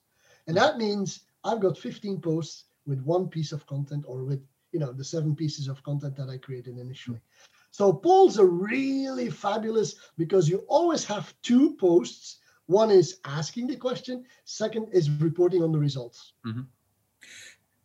And that means I've got 15 posts with one piece of content or with you know the seven pieces of content that I created initially. So polls are really fabulous because you always have two posts one is asking the question, second is reporting on the results. Mm-hmm.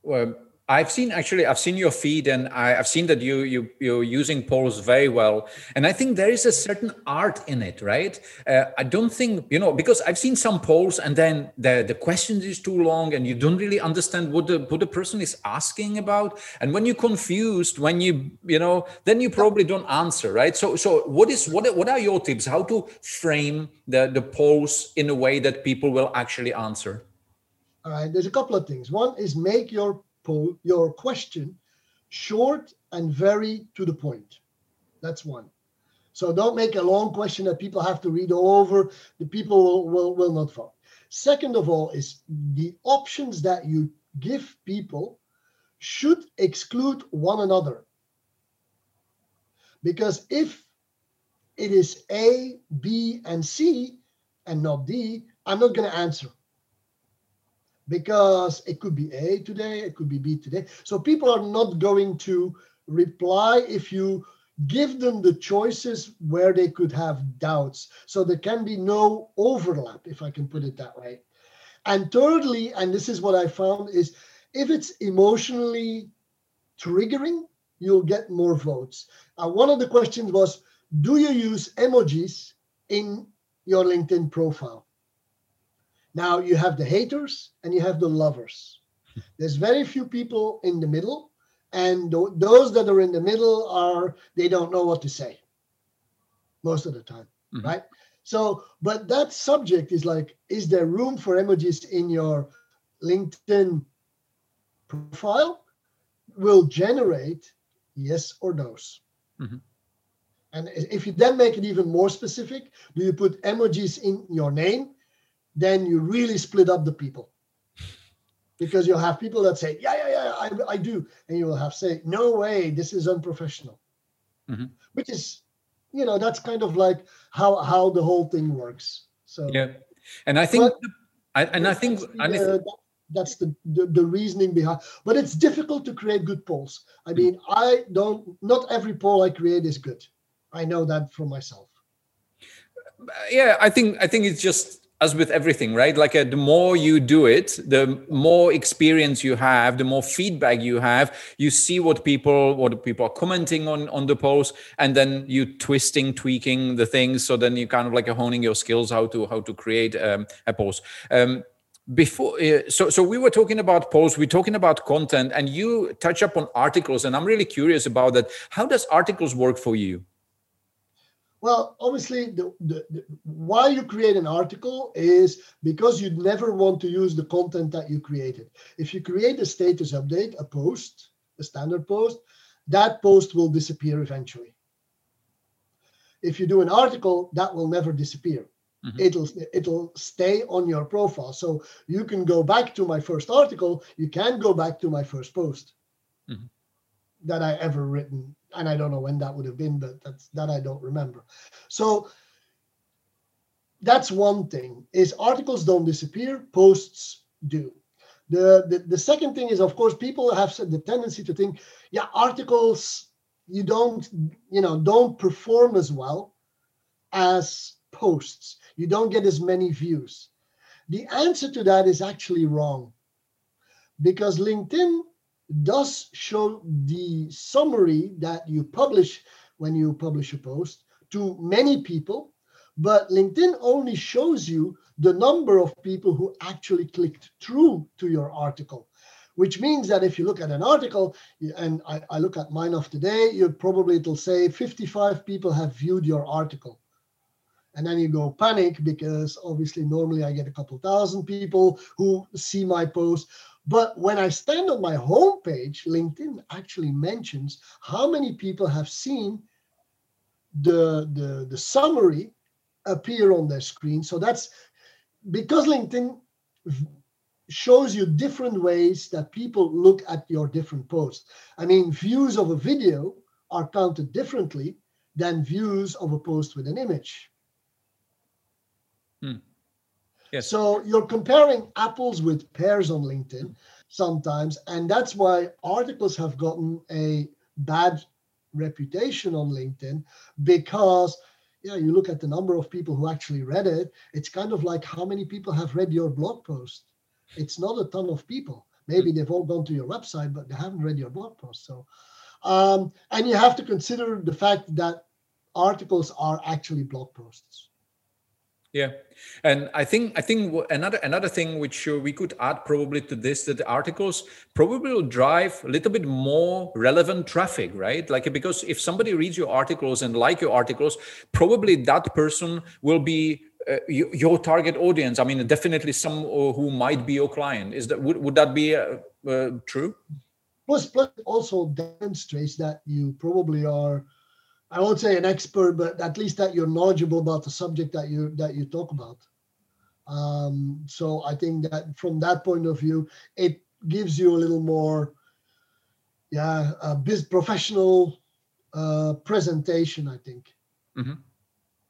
Well, I've seen actually I've seen your feed and I, have seen that you you you're using polls very well. And I think there is a certain art in it right? Uh, I don't think you know because I've seen some polls and then the the question is too long and you don't really understand what the what the person is asking about. And when you're confused when you you know then you probably don't answer right? So so what is what what are your tips? How to frame the the polls in a way that people will actually answer? All right there's a couple of things. One is make your your question short and very to the point. That's one. So don't make a long question that people have to read over. The people will, will, will not vote. Second of all, is the options that you give people should exclude one another. Because if it is A, B, and C, and not D, I'm not going to answer because it could be A today, it could be B today. So people are not going to reply if you give them the choices where they could have doubts. So there can be no overlap, if I can put it that way. And thirdly, and this is what I found, is if it's emotionally triggering, you'll get more votes. Uh, one of the questions was Do you use emojis in your LinkedIn profile? Now you have the haters and you have the lovers. There's very few people in the middle, and th- those that are in the middle are they don't know what to say most of the time, mm-hmm. right? So, but that subject is like, is there room for emojis in your LinkedIn profile? Will generate yes or no's. Mm-hmm. And if you then make it even more specific, do you put emojis in your name? Then you really split up the people because you'll have people that say yeah yeah yeah I, I do and you will have say no way this is unprofessional Mhm. which is, you know, that's kind of like how how the whole thing works. So Yeah, and I think, Well, I, and I think, that's the, and uh, that- that's the, the the reasoning behind. But it's difficult to create good polls. I Hmm. mean, I don't. Not every poll I create is good. I know that for myself. yeah, I think, I think it's just as with everything, right? Like uh, the more you do it, the more experience you have, the more feedback you have. You see what people, what people are commenting on on the post, and then you twisting, tweaking the things. So then you kind of like honing your skills how to how to create um, a post. Um, before uh, so so we were talking about posts we're talking about content and you touch up on articles and i'm really curious about that how does articles work for you Well, obviously, the, the, the why you create an article is because you never want to use the content that you created. If you create a status update, a post, a standard post, that post will disappear eventually. If you do an article, that will never disappear. Mhm. It'll it'll stay on your profile. So you can go back to my first article. You can go back to my first post Mhm. That I ever written, and I don't know when that would have been, but that's that I don't remember. So that's one thing: is articles don't disappear, posts do. The, the the second thing is, of course, people have said the tendency to think, yeah, articles you don't you know don't perform as well as posts. You don't get as many views. The answer to that is actually wrong because LinkedIn does show the summary that you publish when you publish a post to many people, but LinkedIn only shows you the number of people who actually clicked through to your article. Which means that if you look at an article, and I, I look at mine of today, you probably it'll say 55 people have viewed your article and then you go panic because obviously normally I get a couple thousand people who see my post. But when I stand on my homepage, LinkedIn actually mentions how many people have seen the, the, the summary appear on their screen. So that's because LinkedIn shows you different ways that people look at your different posts. I mean, views of a video are counted differently than views of a post with an image. Hmm. Yes. So you're comparing apples with pears on LinkedIn sometimes, and that's why articles have gotten a bad reputation on LinkedIn because yeah, you look at the number of people who actually read it, it's kind of like how many people have read your blog post. It's not a ton of people. Maybe they've all gone to your website, but they haven't read your blog post. So um, and you have to consider the fact that articles are actually blog posts. Yeah, and I think I think another another thing which uh, we could add probably to this that the articles probably will drive a little bit more relevant traffic, right? Like because if somebody reads your articles and like your articles, probably that person will be uh, your target audience. I mean, definitely some uh, who might be your client. Is that would, would that be uh, uh, true? Plus, plus also demonstrates that you probably are, I won't say an expert, but at least that you're knowledgeable about the subject that you that you talk about. Um, so I think that from that point of view, it gives you a little more, yeah, a biz professional uh, presentation. I think, Mhm.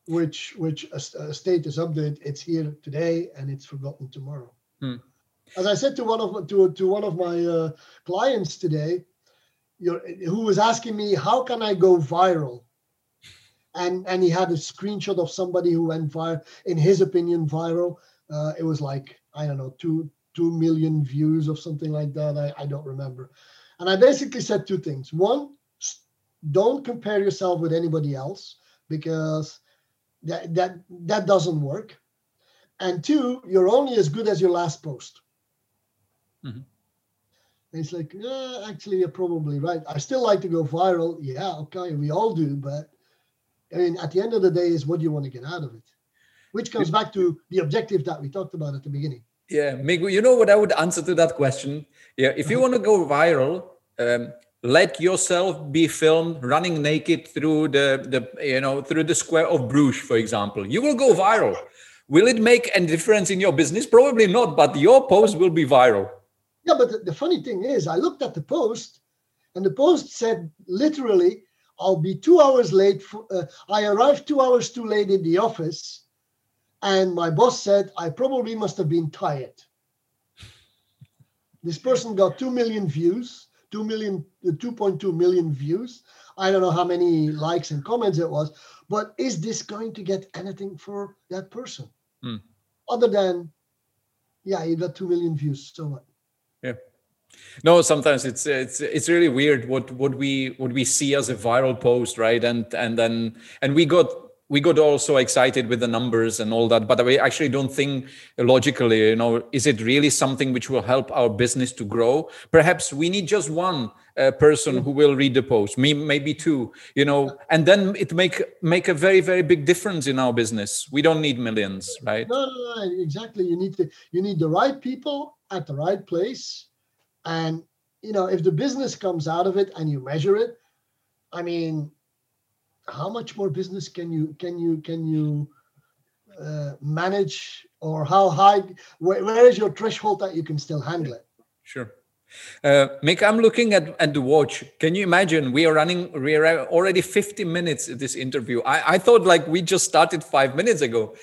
which which a, a status update. It's here today and it's forgotten tomorrow. Hmm. As I said to one of my- to to one of my uh, clients today, you're, who was asking me how can I go viral, and and he had a screenshot of somebody who went viral. In his opinion, viral. Uh, it was like I don't know two two million views or something like that. I, I don't remember. And I basically said two things. One, don't compare yourself with anybody else because that that that doesn't work. And two, you're only as good as your last post. Mhm. And it's like, yeah, actually, you're probably right. I still like to go viral. Yeah, okay, we all do. But I mean, at the end of the day, is what do you want to get out of it? Which comes back to the objective that we talked about at the beginning. Yeah, Migu, you know what I would answer to that question? Yeah, if you want to go viral, um, let yourself be filmed running naked through the, the you know through the square of Bruges, for example. You will go viral. Will it make any difference in your business? Probably not, but your post will be viral. Yeah, but the funny thing is, I looked at the post, and the post said literally, I'll be two hours late. For, uh, I arrived two hours too late in the office, and my boss said I probably must have been tired. This person got 2 million views, 2 million, uh, 2.2 million views. I don't know how many likes and comments it was, but is this going to get anything for that person? Hmm. Other than, yeah, you got 2 million views, so what? Yeah. No, sometimes it's it's it's really weird what what we what we see as a viral post, right? And and then and we got we got also excited with the numbers and all that. But we actually don't think logically you know is it really something which will help our business to grow? Perhaps we need just one uh, person who will read the post me maybe two you know? And then it make make a very very big difference in our business. We don't need millions right? No no, no exactly. You need to you need the right people at the right place and you know if the business comes out of it and you measure it i mean how much more business can you can you can you uh, manage or how high where, where is your threshold that you can still handle it? Sure uh, Mic, I'm looking at, at the watch. Can you imagine? We are running. We are already 50 minutes in this interview. I, I thought like we just started five minutes ago.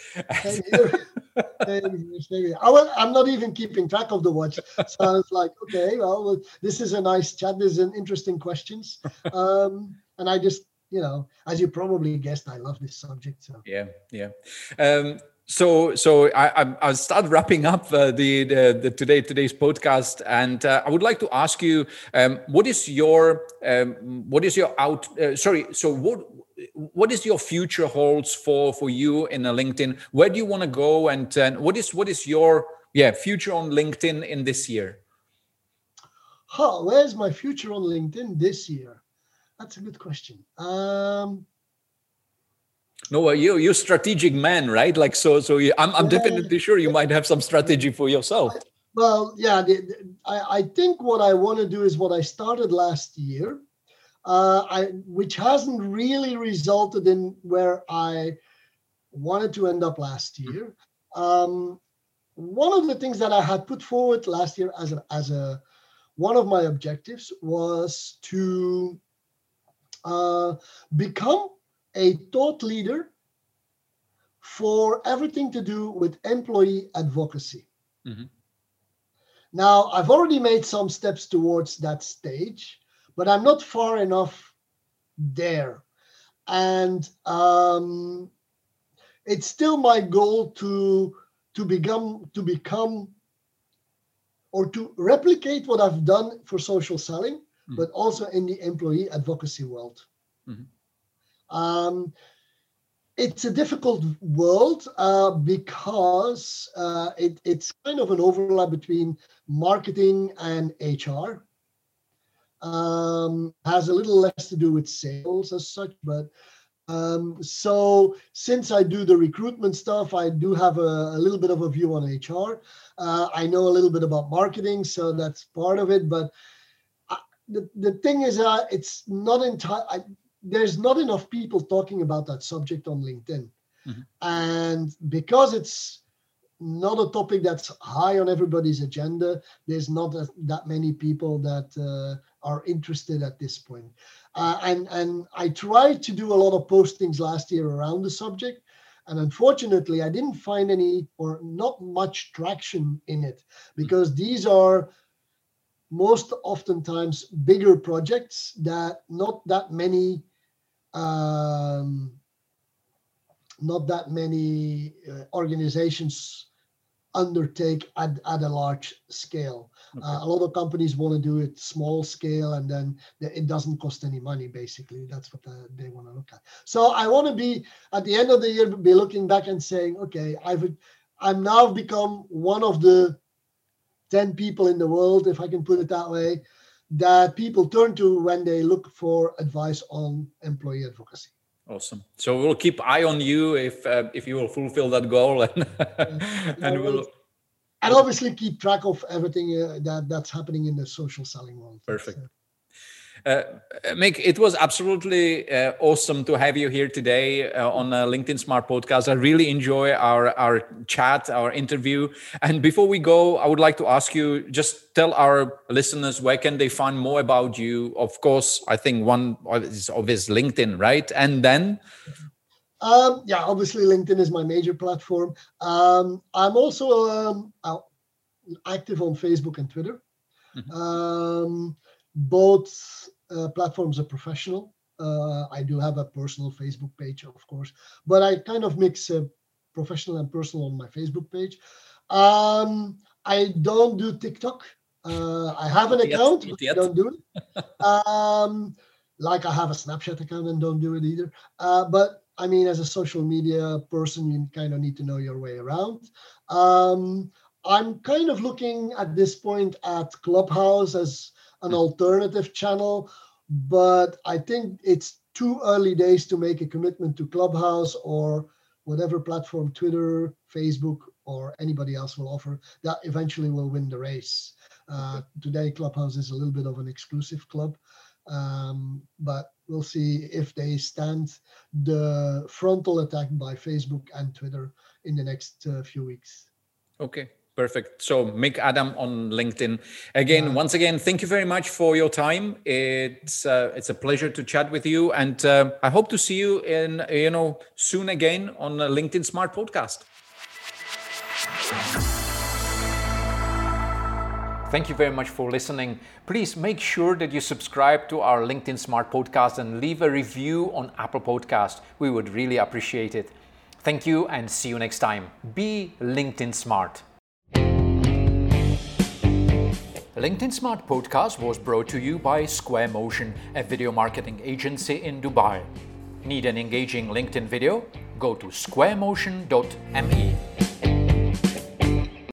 I am not even keeping track of the watch. So I was like, okay, well, this is a nice chat. This is an interesting questions, um, and I just you know, as you probably guessed, I love this subject. So yeah, yeah. Um, so so I I'll start wrapping up uh, the, the, the today today's podcast, and uh, I would like to ask you, um, what is your um, what is your out? Uh, sorry, so what what is your future holds for for you in a LinkedIn? Where do you want to go, and, and what is what is your yeah future on LinkedIn in this year? Huh, where's my future on LinkedIn this year? That's a good question. Um, no, you you're strategic man, right? Like so, so you, I'm I'm yeah, definitely sure you might have some strategy for yourself. Well, yeah, the, the, I I think what I want to do is what I started last year, uh, I which hasn't really resulted in where I wanted to end up last year. Um, one of the things that I had put forward last year as a as a one of my objectives was to uh, become a thought leader for everything to do with employee advocacy. Mm-hmm. Now, I've already made some steps towards that stage, but I'm not far enough there. And um, it's still my goal to to become to become or to replicate what I've done for social selling mm-hmm. but also in the employee advocacy world. Mm-hmm. Um, it's a difficult world uh, because uh, it, it's kind of an overlap between marketing and HR. Um, has a little less to do with sales as such, but um, so since I do the recruitment stuff, I do have a, a little bit of a view on HR. Uh, I know a little bit about marketing, so that's part of it. But the, the thing is, uh, it's not entire. There's not enough people talking about that subject on LinkedIn, mm-hmm. and because it's not a topic that's high on everybody's agenda, there's not a, that many people that uh, are interested at this point. Uh, and and I tried to do a lot of postings last year around the subject, and unfortunately, I didn't find any or not much traction in it because mm-hmm. these are most oftentimes bigger projects that not that many um, not that many uh, organizations undertake at, at a large scale. Okay. Uh, a lot of companies want to do it small scale and then it doesn't cost any money, basically. That's what the, they want to look at. So I want to be, at the end of the year, be looking back and saying, okay, I've, I'm now become one of the 10 people in the world, if I can put it that way, that people turn to when they look for advice on employee advocacy. Awesome. So we'll keep eye on you if uh, if you will fulfill that goal, and and we'll and obviously keep track of everything uh, that that's happening in the social selling world. Perfect. Uh, Mic, it was absolutely uh, awesome to have you here today uh, on uh, LinkedIn Smart Podcast. I really enjoy our, our chat, our interview. And before we go, I would like to ask you just tell our listeners where can they find more about you. Of course, I think one is obvious LinkedIn, right? And then um, yeah, obviously LinkedIn is my major platform. Um, I'm also um, active on Facebook and Twitter. Mm-hmm. Um, both uh, platforms are professional. Uh, I do have a personal Facebook page, of course, but I kind of mix uh, professional and personal on my Facebook page. Um, I don't do TikTok. Uh, I have an account, but I don't do it. um, like I have a Snapchat account and don't do it either. Uh, but I mean, as a social media person, you kind of need to know your way around. Um, I'm kind of looking at this point at Clubhouse as an alternative channel, but I think it's too early days to make a commitment to Clubhouse or whatever platform, Twitter, Facebook, or anybody else will offer, that eventually will win the race. Uh, today, Clubhouse is a little bit of an exclusive club, um, but we'll see if they stand the frontal attack by Facebook and Twitter in the next uh, few weeks. Okay, perfect. So Mic Adam on LinkedIn. Again, yeah. once again, thank you very much for your time. It's uh, it's a pleasure to chat with you, and uh, I hope to see you in you know soon again on LinkedIn Smart Podcast. Thank you very much for listening. Please make sure that you subscribe to our LinkedIn Smart Podcast and leave a review on Apple Podcast. We would really appreciate it. Thank you and see you next time. Be LinkedIn Smart. LinkedIn Smart Podcast was brought to you by Square Motion, a video marketing agency in Dubai. Need an engaging LinkedIn video? Go to squaremotion.me.